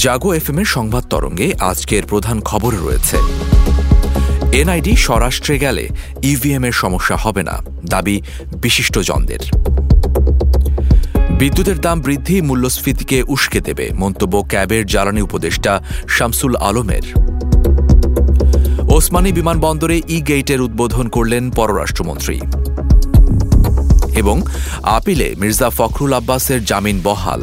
জাগো F এর সংবাদ তরঙ্গে আজকের প্রধান খবর রয়েছে। এনআইডি স্বরাষ্ট্রে গেলে ইভিএম এর সমস্যা হবে না, দাবি বিশিষ্টজনদের। বিদ্যুতের দাম বৃদ্ধি মূল্যস্ফীতিকে উস্কে দেবে, মন্তব্য ক্যাবের জ্বালানি উপদেষ্টা শামসুল আলমের। ওসমানী বিমানবন্দরে ই গেইটের উদ্বোধন করলেন পররাষ্ট্রমন্ত্রী। এবং আপিলে মির্জা ফখরুল আব্বাসের জামিন বহাল।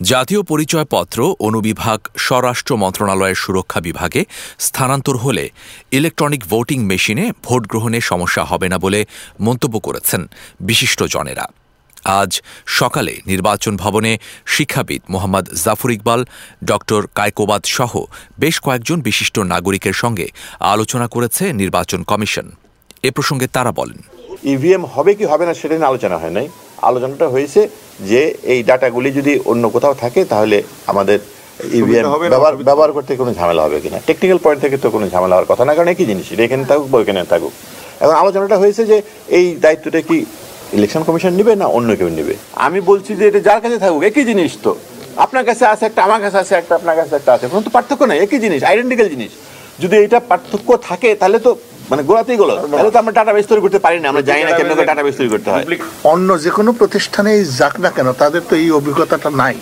জাতীয় পরিচয়পত্র, অনুবিভাগ, স্বরাষ্ট্র মন্ত্রণালয়ের সুরক্ষা বিভাগে স্থানান্তর হলে ইলেকট্রনিক ভোটিং মেশিনে ভোট গ্রহণে সমস্যা হবে না বলে মন্তব্য করেছেন বিশিষ্টজনেরা আজ সকালে নির্বাচন ভবনে শিক্ষাবিদ মোহাম্মদ জাফর ইকবাল ড কায়কোবাদ সহ বেশ কয়েকজন বিশিষ্ট নাগরিকের সঙ্গে আলোচনা করেছে নির্বাচন কমিশন। এ প্রসঙ্গে তারা বলেন, ইভিএম হবে কি হবে না সেটা নিয়ে আলোচনা হয় নাই। আলোচনাটা হয়েছে যে এই ডাটাগুলি যদি অন্য কোথাও থাকে তাহলে আমাদের ইভিএম ব্যবহার ব্যবহার করতে কোনো ঝামেলা হবে কিনা। টেকনিক্যাল পয়েন্ট থেকে তো কোনো ঝামেলা হওয়ার কথা না কারণ একই জিনিস এখানে থাকুক বা ওইখানে থাকুক। এখন আলোচনাটা হয়েছে যে এই দায়িত্বটা কি ইলেকশন কমিশন নেবে না অন্য কেউ নেবে? আমি বলছি যে এটা যার কাছে থাকুক একই জিনিস তো। আপনার কাছে আছে একটা আমার কাছে আছে একটা আপনার কাছে একটা আছে কোনো তো পার্থক্য নাই একই জিনিস আইডেন্টিক্যাল জিনিস। যদি এটা পার্থক্য থাকে তাহলে তো মানে গোড়াতেই গোলো। তাহলে তো আমরা টাটা বেস তৈরি করতে পারি না আমরা জানি না কেন টাটা বেস তৈরি করতে হয়। অন্য যে কোনো প্রতিষ্ঠানে যাক না কেন তাদের তো এই অভিজ্ঞতাটা নাই।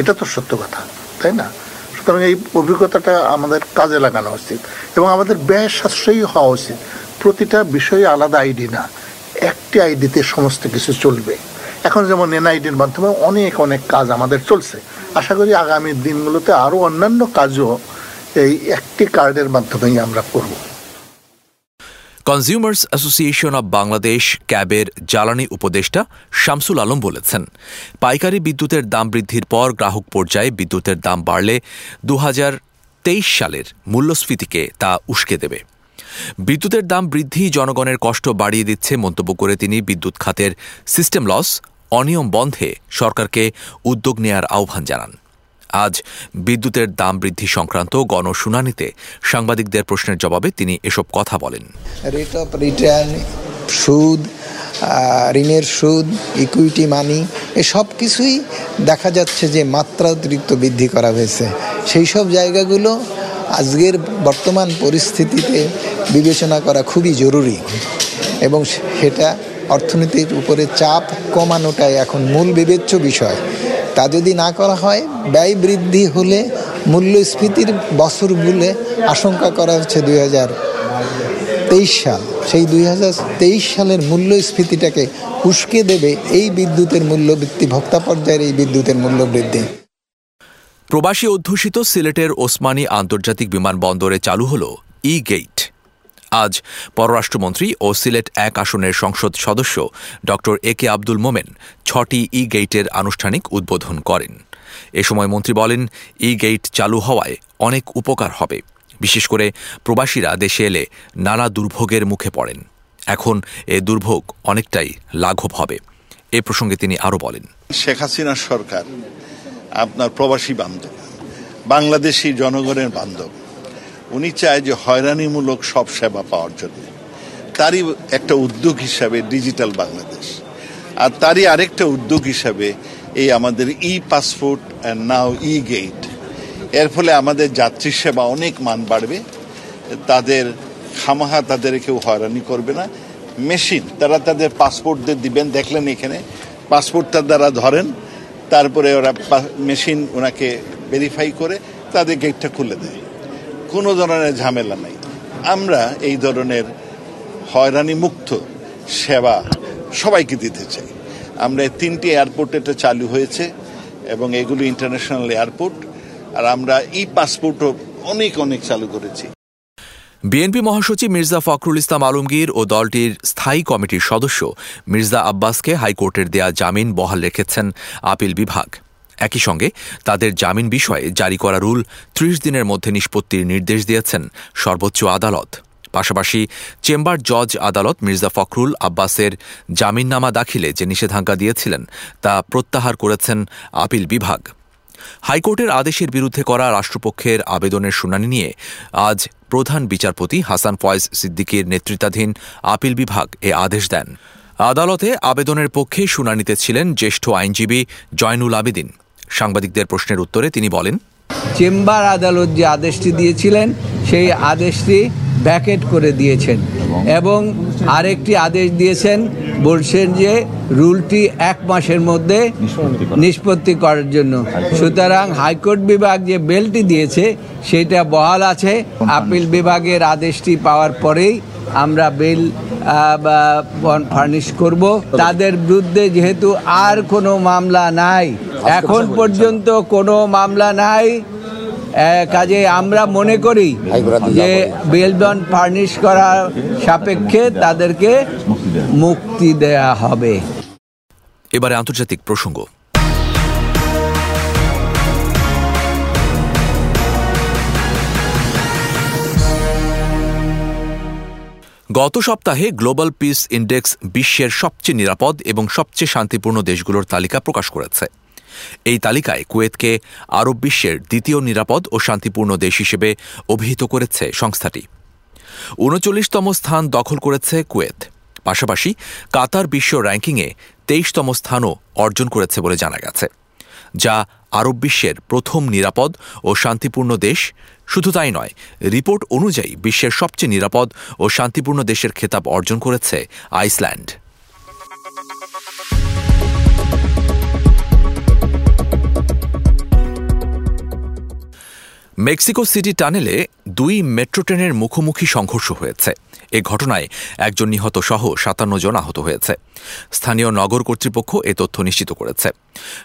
এটা তো সত্য কথা তাই না? সুতরাং এই অভিজ্ঞতাটা আমাদের কাজে লাগানো উচিত এবং আমাদের ব্যয় সাশ্রয়ী হওয়া উচিত। প্রতিটা বিষয়ে আলাদা আইডি না একটি আইডিতে সমস্ত কিছু চলবে। এখন যেমন এনআইডির মাধ্যমে অনেক অনেক কাজ আমাদের চলছে। আশা করি আগামী দিনগুলোতে আরও অন্যান্য কাজও এই একটি কার্ডের মাধ্যমেই আমরা করব। কনজিউমার্স অ্যাসোসিয়েশন অব বাংলাদেশ ক্যাবের জ্বালানি উপদেষ্টা শামসুল আলম বলেছেন, পাইকারি বিদ্যুতের দাম বৃদ্ধির পর গ্রাহক পর্যায়ে বিদ্যুতের দাম বাড়লে দু তেইশ সালের মূল্যস্ফীতিকে তা উস্কে দেবে। বিদ্যুতের দাম বৃদ্ধি জনগণের কষ্ট বাড়িয়ে দিচ্ছে মন্তব্য করে তিনি বিদ্যুৎ খাতের সিস্টেম লস, অনিয়ম বন্ধে সরকারকে উদ্যোগ নেয়ার আহ্বান জানান। আজ বিদ্যুতের দাম বৃদ্ধি সংক্রান্ত গণশুনানিতে সাংবাদিকদের প্রশ্নের জবাবে তিনি এসব কথা বলেন। রেট অফ রিটার্ন সুদ ঋণের সুদ ইকুইটি মানি এসব কিছুই দেখা যাচ্ছে যে মাত্রাতিরিক্ত বৃদ্ধি করা হয়েছে। সেই সব জায়গাগুলো আজকের বর্তমান পরিস্থিতিতে বিবেচনা করা খুবই জরুরি। এবং সেটা অর্থনীতির উপরে চাপ কমানোটাই এখন মূল বিবেচ্য বিষয়। তা যদি না করা হয়, ব্যয় বৃদ্ধি হলে মূল্যস্ফীতির বছরগুলো আশঙ্কা করা হচ্ছে দুই হাজার তেইশ সাল। সেই দুই হাজার তেইশ সালের মূল্যস্ফীতিটাকে উস্কে দেবে এই বিদ্যুতের মূল্যবৃদ্ধি, ভোক্তা পর্যায়ের এই বিদ্যুতের মূল্য বৃদ্ধি প্রবাসী অধ্যুষিত সিলেটের ওসমানী আন্তর্জাতিক বিমানবন্দরে চালু হল ই গেইট আজ পররাষ্ট্রমন্ত্রী ও সিলেট এক আসনের সংসদ সদস্য ড এ কে আব্দুল মোমেন ছটি ই গেইটের আনুষ্ঠানিক উদ্বোধন করেন। এ সময় মন্ত্রী বলেন ই গেইট চালু হওয়ায় অনেক উপকার হবে। বিশেষ করে প্রবাসীরা দেশে এলে নানা দুর্ভোগের মুখে পড়েন। এখন এ দুর্ভোগ অনেকটাই লাঘব হবে। এ প্রসঙ্গে তিনি আরও বলেন। শেখ হাসিনার সরকার আপনার প্রবাসী বান্ধব, বাংলাদেশি জনগণের বান্ধব। উনি চায় যে হয়রানিমূলক সব সেবা পাওয়ার জন্য। তারই একটা উদ্যোগ হিসাবে ডিজিটাল বাংলাদেশ। আর তারই আরেকটা উদ্যোগ হিসাবে এই আমাদের ই পাসপোর্ট অ্যান্ড নাও ই গেটের ফলে আমাদের যাত্রী সেবা অনেক মান বাড়বে। তাদের খামাহা তাদের কেউ হয়রানি করবে না। মেশিন, তারা তাদের পাসপোর্টদের দিবেন, দেখলেন এখানে। পাসপোর্টটা দ্বারা ধরেন, তারপরে ওরা মেশিন ওনাকে ভেরিফাই করে, তাদের গেটটা খুলে দেয়। কোনো ধরনের ঝামেলা নাই। আমরা এই ধরনের হয়রানি মুক্ত সেবা সবাইকে দিতে চাই। আমরা তিনটি এয়ারপোর্ট এটা চালু হয়েছে এবং এগুলো ইন্টারন্যাশনাল এয়ারপোর্ট, আর আমরা ই পাসপোর্টও অনেক অনেক চালু করেছি। বিএনপি মহাসচিব মির্জা ফখরুল ইসলাম আলমগীর ও দলটির স্থায়ী কমিটির সদস্য মির্জা আব্বাসকে হাইকোর্টের দেয়া জামিন বহাল রেখেছেন আপিল বিভাগ। একই সঙ্গে তাদের জামিন বিষয়ে জারি করা রুল ত্রিশ দিনের মধ্যে নিষ্পত্তির নির্দেশ দিয়েছেন সর্বোচ্চ আদালত। পাশাপাশি চেম্বার জজ আদালত মির্জা ফখরুল আব্বাসের জামিননামা দাখিলে যে নিষেধাজ্ঞা দিয়েছিলেন তা প্রত্যাহার করেছেন আপিল বিভাগ। হাইকোর্টের আদেশের বিরুদ্ধে করা রাষ্ট্রপক্ষের আবেদনের শুনানি নিয়ে আজ প্রধান বিচারপতি হাসান ফয়েজ সিদ্দিকীর নেতৃত্বাধীন আপিল বিভাগ এ আদেশ দেন। আদালতে আবেদনের পক্ষে শুনানিতে ছিলেন জ্যেষ্ঠ আইনজীবী জয়নুল আবেদিন। সাংবাদিকদের প্রশ্নের উত্তরে তিনি বলেন, চেম্বার আদালত যে আদেশটি দিয়েছিলেন, সেই আদেশটি ব্যাকেট করে দিয়েছেন এবং আরেকটি আদেশ দিয়েছেন, বলছেন যে রুলটি এক মাসের মধ্যে নিষ্পত্তি করার জন্য। সুতরাং হাইকোর্ট বিভাগ যে বেলটি দিয়েছে, সেটা বহাল আছে। আপিল বিভাগের আদেশটি পাওয়ার পরেই আমরা বেল ফার্নিশ করব। তাদের বিরুদ্ধে যেহেতু আর কোনো মামলা নাই এখন পর্যন্ত কোনো মামলা নাই। কাজে আমরা মনে করি যে বেলবন ফার্নিশ করার সাপেক্ষে তাদেরকে মুক্তি দেয়া হবে। এবারে আন্তর্জাতিক প্রসঙ্গ। গত সপ্তাহে গ্লোবাল পিস ইন্ডেক্স বিশ্বের সবচেয়ে নিরাপদ এবং সবচেয়ে শান্তিপূর্ণ দেশগুলোর তালিকা প্রকাশ করেছে। এই তালিকায় কুয়েতকে আরব বিশ্বের দ্বিতীয় নিরাপদ ও শান্তিপূর্ণ দেশ হিসেবে অভিহিত করেছে সংস্থাটি। উনচল্লিশতম স্থান দখল করেছে কুয়েত। পাশাপাশি কাতার বিশ্ব র্যাঙ্কিংয়ে তেইশতম স্থানও অর্জন করেছে বলে জানা গেছে, যা আরব বিশ্বের প্রথম নিরাপদ ও শান্তিপূর্ণ দেশ। শুধু তাই নয়, রিপোর্ট অনুযায়ী বিশ্বের সবচেয়ে নিরাপদ ও শান্তিপূর্ণ দেশের খেতাব অর্জন করেছে আইসল্যান্ড। মেক্সিকো সিটি টানেলে দুই মেট্রো ট্রেনের মুখোমুখি সংঘর্ষ হয়েছে। এ ঘটনায় একজন নিহত সহ সাতান্ন জন আহত হয়েছে। স্থানীয় নগর কর্তৃপক্ষ এ তথ্য নিশ্চিত করেছে।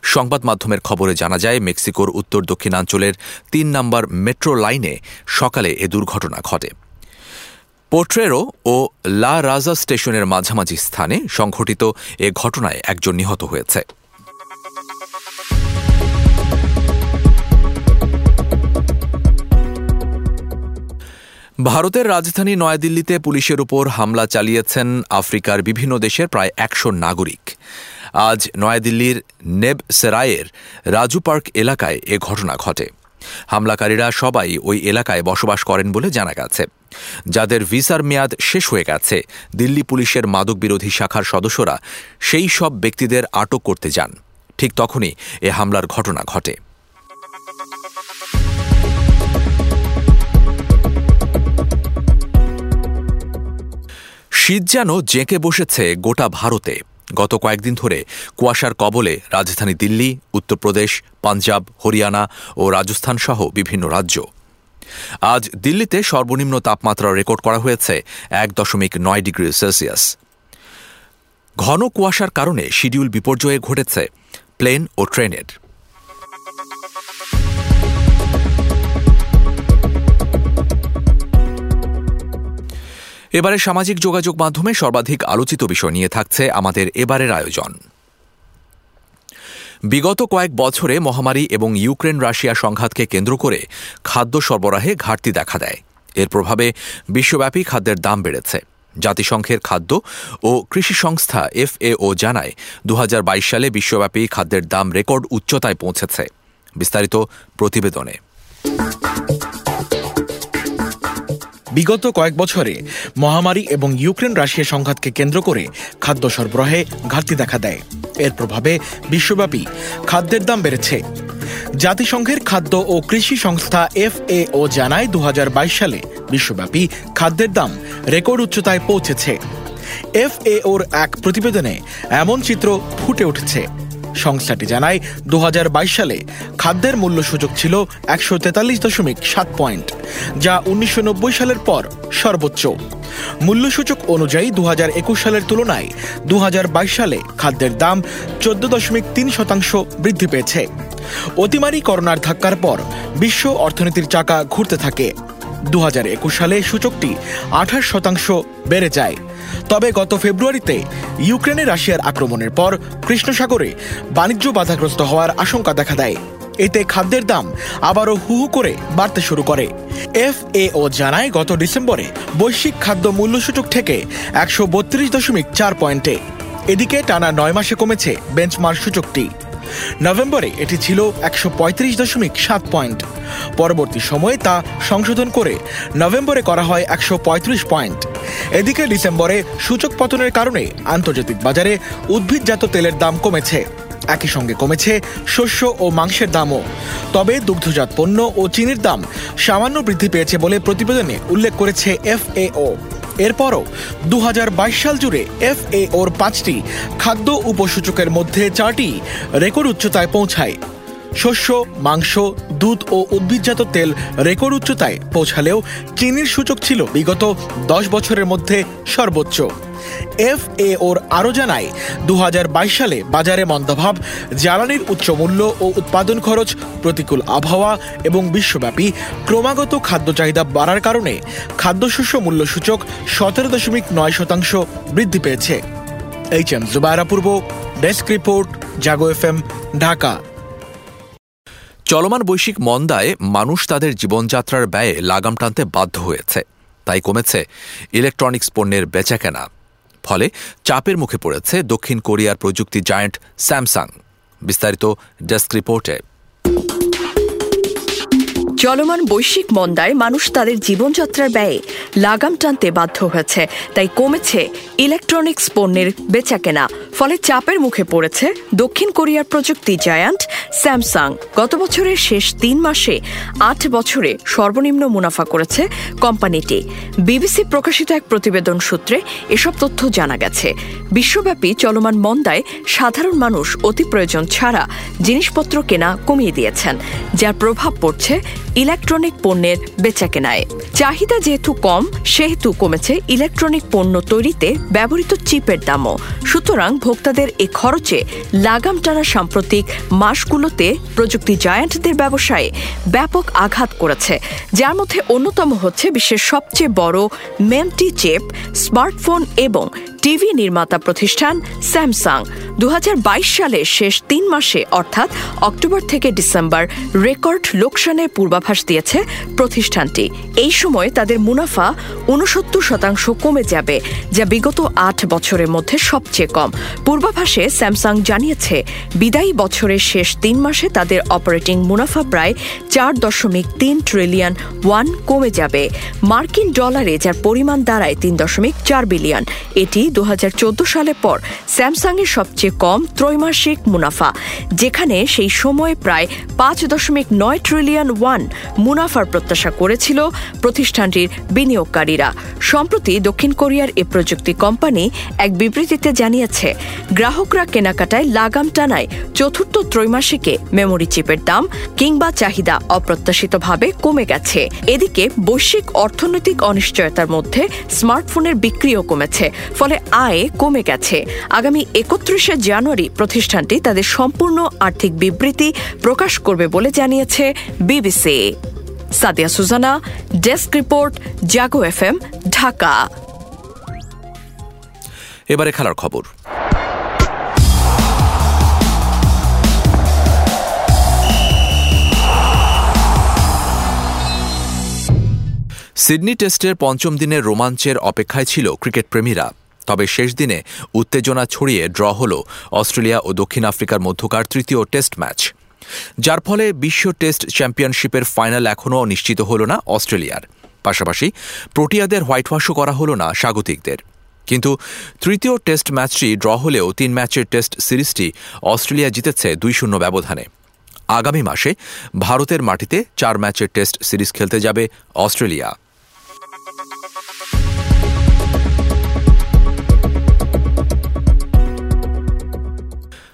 সংবাদ মাধ্যমের খবরে জানা যায়, মেক্সিকোর উত্তর দক্ষিণাঞ্চলের তিন নম্বর মেট্রো লাইনে সকালে এ দুর্ঘটনা ঘটে। পোট্রেরো ও লা রাজা স্টেশনের মাঝামাঝি স্থানে সংঘটিত এ ঘটনায় একজন নিহত হয়েছে। ভারতের রাজধানী নয়াদিল্লিতে পুলিশের উপর হামলা চালিয়েছেন আফ্রিকার বিভিন্ন দেশের প্রায় একশো নাগরিক। আজ নয়াদিল্লির নেব সেরায়ের রাজু পার্ক এলাকায় এ ঘটনা ঘটে। হামলাকারীরা সবাই ওই এলাকায় বসবাস করেন বলে জানা গেছে। যাদের ভিসার মেয়াদ শেষ হয়ে গেছে, দিল্লি পুলিশের মাদক বিরোধী শাখার সদস্যরা সেই সব ব্যক্তিদের আটক করতে যান। ঠিক তখনই এ হামলার ঘটনা ঘটে। শীত যেন জেঁকে বসেছে গোটা ভারতে। গত কয়েকদিন ধরে কুয়াশার কবলে রাজধানী দিল্লি, উত্তরপ্রদেশ, পাঞ্জাব, হরিয়ানা ও রাজস্থান সহ বিভিন্ন রাজ্য। আজ দিল্লিতে সর্বনিম্ন তাপমাত্রা রেকর্ড করা হয়েছে এক দশমিক নয় ডিগ্রি সেলসিয়াস। ঘন কুয়াশার কারণে শিডিউল বিপর্যয়ে ঘটেছে প্লেন ও ট্রেনের। এবারে সামাজিক যোগাযোগ মাধ্যমে সর্বাধিক আলোচিত বিষয় নিয়ে থাকছে আমাদের এবারের আয়োজন। বিগত কয়েক বছরে মহামারী এবং ইউক্রেন রাশিয়া সংঘাতকে কেন্দ্র করে খাদ্য সরবরাহে ঘাটতি দেখা দেয়। এর প্রভাবে বিশ্বব্যাপী খাদ্যের দাম বেড়েছে। জাতিসংঘের খাদ্য ও কৃষি সংস্থা এফএও জানায় দু হাজার বাইশ সালে বিশ্বব্যাপী খাদ্যের দাম রেকর্ড উচ্চতায় পৌঁছেছে। বিস্তারিত প্রতিবেদনে। বিগত কয়েক বছরে মহামারী এবং ইউক্রেন রাশিয়া সংঘাতকে কেন্দ্র করে খাদ্য সরবরাহে ঘাটতি দেখা দেয়। এর প্রভাবে বিশ্বব্যাপী খাদ্যের দাম বেড়েছে। জাতিসংঘের খাদ্য ও কৃষি সংস্থা এফএও জানায় দু হাজার বাইশ সালে বিশ্বব্যাপী খাদ্যের দাম রেকর্ড উচ্চতায় পৌঁছেছে। এফএওর এক প্রতিবেদনে এমন চিত্র ফুটে উঠেছে। সংস্থাটি জানায় দু হাজার বাইশ সালে খাদ্যের মূল্য সূচক ছিল একশো তেতাল্লিশ দশমিক সাত পয়েন্ট, যা উনিশশো নব্বই সালের পর সর্বোচ্চ। মূল্যসূচক অনুযায়ী দু হাজার একুশ সালের তুলনায় দু হাজার বাইশ সালে খাদ্যের দাম চোদ্দ দশমিক তিন শতাংশ বৃদ্ধি পেয়েছে। অতিমারি করোনার ধাক্কার পর বিশ্ব অর্থনীতির চাকা ঘুরতে থাকে। দু হাজার একুশ সালে সূচকটি আঠাশ শতাংশ বেড়ে যায়। তবে গত ফেব্রুয়ারিতে ইউক্রেনে রাশিয়ার আক্রমণের পর কৃষ্ণসাগরে বাণিজ্য বাধাগ্রস্ত হওয়ার আশঙ্কা দেখা দেয়। এতে খাদ্যের দাম আবারও হু হু করে বাড়তে শুরু করে। এফএও জানায়, গত ডিসেম্বরে বৈশ্বিক খাদ্য মূল্যসূচক থেকে একশো বত্রিশ দশমিক চার পয়েন্টে। এদিকে টানা নয় মাসে কমেছে বেঞ্চমার্ক সূচকটি। নভেম্বরে এটি ছিল একশো পঁয়ত্রিশ দশমিক সাত পয়েন্ট। পরবর্তী সময়ে তা সংশোধন করে নভেম্বরে করা হয় একশো পঁয়ত্রিশ পয়েন্ট। এদিকে ডিসেম্বরে সূচক পতনের কারণে আন্তর্জাতিক বাজারে উদ্ভিদজাত তেলের দাম কমেছে। একই সঙ্গে কমেছে শস্য ও মাংসের দামও। তবে দুগ্ধজাত পণ্য ও চিনির দাম সামান্য বৃদ্ধি পেয়েছে বলে প্রতিবেদনে উল্লেখ করেছে এফএও। এরপরও দু হাজার বাইশ সাল জুড়ে এফ এফএওর পাঁচটি খাদ্য উপসূচকের মধ্যে চারটি রেকর্ড উচ্চতায় পৌঁছায়। শস্য, মাংস, দুধ ও উদ্ভিদজাত তেল রেকর্ড উচ্চতায় পৌঁছালেও চিনির সূচক ছিল বিগত দশ বছরের মধ্যে সর্বোচ্চ। এফএওর আরও জানায় দু হাজার বাইশ সালে বাজারে মন্দাভাব, জ্বালানির উচ্চ মূল্য ও উৎপাদন খরচ, প্রতিকূল আবহাওয়া এবং বিশ্বব্যাপী ক্রমাগত খাদ্য চাহিদা বাড়ার কারণে খাদ্যশস্য মূল্যসূচক সতেরো দশমিক নয় শতাংশ বৃদ্ধি পেয়েছে। H M Zubaira Purba, desk report, Jago FM M, Dhaka. চলমান বৈশ্বিক মন্দায় মানুষ তাদের জীবনযাত্রার ব্যয়ে লাগাম টানতে বাধ্য হয়েছে। তাই কমেছে, ইলেকট্রনিক্স পণ্যের বেচাকেনা। ফলে চাপের মুখে পড়েছে দক্ষিণ কোরিয়ার প্রযুক্তি জায়ান্ট স্যামসাং। বিস্তারিত ডেস্ক রিপোর্টে। চলমান বৈশ্বিক মন্দায় মানুষ তাদের জীবনযাত্রার ব্যয়ে লাগাম টানতে বাধ্য হয়েছে। তাই কমেছে ইলেকট্রনিক্স পণ্যের বেচাকেনা। ফলে চাপের মুখে পড়েছে দক্ষিণ কোরিয়ার প্রযুক্তি জায়ান্ট স্যামসাং। গত বছরের শেষ তিন মাসে আট বছরে সর্বনিম্ন মুনাফা করেছে কোম্পানিটি। বিবিসি প্রকাশিত এক প্রতিবেদন সূত্রে এসব তথ্য জানা গেছে। বিশ্বব্যাপী চলমান মন্দায় সাধারণ মানুষ অতি প্রয়োজন ছাড়া জিনিসপত্র কেনা কমিয়ে দিয়েছেন, যার প্রভাব পড়ছে ইলেকট্রনিক পণ্যের বেচাকেনায় চাহিদা যেহেতু কম, সেহেতু কমেছে ইলেকট্রনিক পণ্য তৈরিতে ব্যবহৃত চিপের দামও। সুতরাং ভোক্তাদের এ খরচে লাগাম টানা সাম্প্রতিক মাসগুলোতে প্রযুক্তি জায়ান্টদের ব্যবসায়ে ব্যাপক আঘাত করেছে। যার মধ্যে অন্যতম হচ্ছে বিশ্বের সবচেয়ে বড় মেমটি চেপ, স্মার্টফোন এবং টিভি নির্মাতা প্রতিষ্ঠান স্যামসাং। দু হাজার বাইশ সালের শেষ তিন মাসে, অর্থাৎ অক্টোবর থেকে ডিসেম্বর, রেকর্ড লোকসানের পূর্বাভাস দিয়েছে প্রতিষ্ঠানটি। এই সময় তাদের মুনাফা উনসত্তর শতাংশ কমে যাবে, যা বিগত আট বছরের মধ্যে সবচেয়ে কম। পূর্বাভাসে স্যামসাং জানিয়েছে, বিদায়ী বছরের শেষ তিন মাসে তাদের অপারেটিং মুনাফা প্রায় চার দশমিক তিন ট্রিলিয়ন ওয়ান কমে যাবে। মার্কিন ডলারে যার পরিমাণ দাঁড়ায় তিন দশমিক চার বিলিয়ন, এটি দু সালের পর স্যামসাংয়ের সবচেয়ে কম ত্রৈমাসিক মুনাফা, যেখানে সেই সময় প্রায় পাঁচ দশমিক নয় ট্রিলিয়ন ওয়ান মুনাফার প্রত্যাশা করেছিল প্রতিষ্ঠানটির বিনিয়োগকারীরা। সম্প্রতি দক্ষিণ কোরিয়ার এ প্রযুক্তি কোম্পানি এক বিবৃতিতে জানিয়েছে, গ্রাহকরা কেনাকাটায় লাগাম টানায় চতুর্থ ত্রৈমাসিকে মেমোরি চিপের দাম কিংবা চাহিদা অপ্রত্যাশিতভাবে কমে গেছে। এদিকে বৈশ্বিক অর্থনৈতিক অনিশ্চয়তার মধ্যে স্মার্টফোনের বিক্রিও কমেছে, ফলে আয় কমে গেছে। আগামী একত্রিশে জানুয়ারি প্রতিষ্ঠানটি তাদের সম্পূর্ণ আর্থিক বিবৃতি প্রকাশ করবে বলে জানিয়েছে BBC. Sadia Sujana, desk report, Jago FM M Dhaka. এবারে খেলার খবর। সিডনি টেস্টের পঞ্চম দিনের রোমাঞ্চের অপেক্ষায় ছিল ক্রিকেট প্রেমীরা তবে শেষ দিনে উত্তেজনা ছড়িয়ে ড্র হল অস্ট্রেলিয়া ও দক্ষিণ আফ্রিকার মধ্যকার তৃতীয় টেস্ট ম্যাচ। যার ফলে বিশ্ব টেস্ট চ্যাম্পিয়নশিপের ফাইনাল এখনও নিশ্চিত হল না অস্ট্রেলিয়ার। পাশাপাশি প্রোটিয়াদের হোয়াইট ওয়াশও করা হল না স্বাগতিকদের। কিন্তু তৃতীয় টেস্ট ম্যাচটি ড্র হলেও তিন ম্যাচের টেস্ট সিরিজটি অস্ট্রেলিয়া জিতেছে দুই শূন্য ব্যবধানে। আগামী মাসে ভারতের মাটিতে চার ম্যাচের টেস্ট সিরিজ খেলতে যাবে অস্ট্রেলিয়া।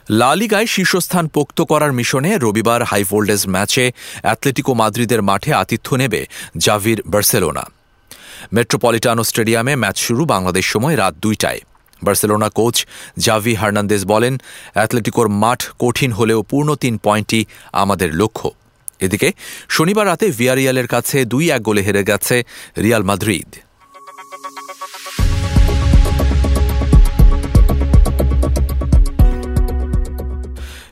লালিগায় শীর্ষস্থান পোক্ত করার মিশনে রবিবার হাই ভোল্টেজ ম্যাচে অ্যাথলেটিকো মাদ্রিদের মাঠে আতিথ্য নেবে জাভির বার্সেলোনা। মেট্রোপলিটানো স্টেডিয়ামে ম্যাচ শুরু বাংলাদেশ সময় রাত দুইটায়। বার্সেলোনা কোচ জাভি হার্নান্দেজ বলেন, অ্যাথলেটিকোর মাঠ কঠিন হলেও পূর্ণ তিন পয়েন্টই আমাদের লক্ষ্য। এদিকে শনিবার রাতে ভিয়ারিয়ালের কাছে দুই এক গোলে হেরে গেছে রিয়াল মাদ্রিদ।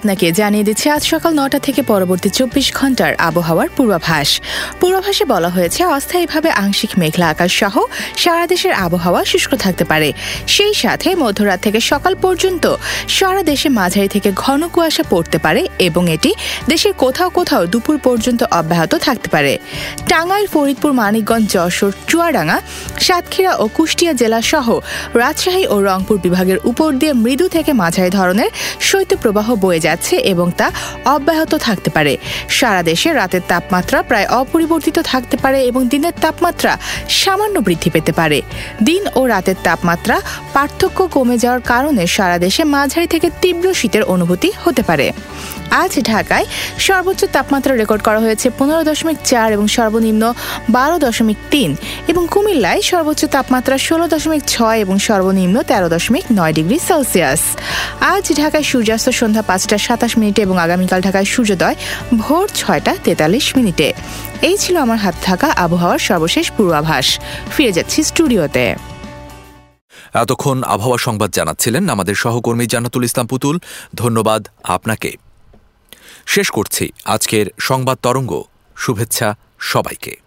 আপনাকে জানিয়ে দিচ্ছে, আজ সকাল নটা থেকে পরবর্তী চব্বিশ ঘণ্টার আবহাওয়ার পূর্বাভাস। পূর্বাভাসে বলা হয়েছে, অস্থায়ীভাবে আংশিক মেঘলা আকাশ সহ সারা দেশের আবহাওয়া শুষ্ক থাকতে পারে। সেই সাথে মধ্যরাত থেকে সকাল পর্যন্ত সারা দেশে মাঝারি থেকে ঘন কুয়াশা পড়তে পারে এবং এটি দেশের কোথাও কোথাও দুপুর পর্যন্ত অব্যাহত থাকতে পারে। টাঙ্গাইল, ফরিদপুর, মানিকগঞ্জ, যশোর, চুয়াডাঙ্গা, সাতক্ষীরা ও কুষ্টিয়া জেলা সহ রাজশাহী ও রংপুর বিভাগের উপর দিয়ে মৃদু থেকে মাঝারি ধরনের শৈত্যপ্রবাহ বয়ে যাচ্ছে এবং তা অব্যাহত থাকতে পারে। সারা দেশে রাতের তাপমাত্রা প্রায় অপরিবর্তিত থাকতে পারে এবং দিনের তাপমাত্রা সামান্য বৃদ্ধি পেতে পারে। দিন ও রাতের তাপমাত্রা পার্থক্য কমে যাওয়ার কারণে সারা দেশে মাঝারি থেকে তীব্র শীতের অনুভূতি হতে পারে। আজ ঢাকায় সর্বোচ্চ তাপমাত্রা রেকর্ড করা হয়েছে পনেরো দশমিক চার এবং সর্বনিম্ন বারো দশমিক তিন এবং কুমিল্লায় সর্বোচ্চ তাপমাত্রা ষোলো দশমিক ছয় এবং সর্বনিম্ন তেরো দশমিক নয় ডিগ্রি সেলসিয়াস। আজ ঢাকায় সূর্যাস্ত সন্ধ্যা পাঁচটা সাতাশ মিনিটে এবং আগামীকাল ঢাকায় সূর্যোদয় ভোর ছয়টা তেতাল্লিশ মিনিটে। এই ছিল আমার হাত থাকা আবহাওয়ার সর্বশেষ পূর্বাভাস। ফিরে যাচ্ছি স্টুডিওতে। এতক্ষণ আবহাওয়া সংবাদ জানাচ্ছিলেন আমাদের সহকর্মী জান্নাতুল ইসলাম পুতুল। ধন্যবাদ আপনাকে। শেষ করছি আজকের সংবাদ তরঙ্গ। শুভেচ্ছা সবাইকে।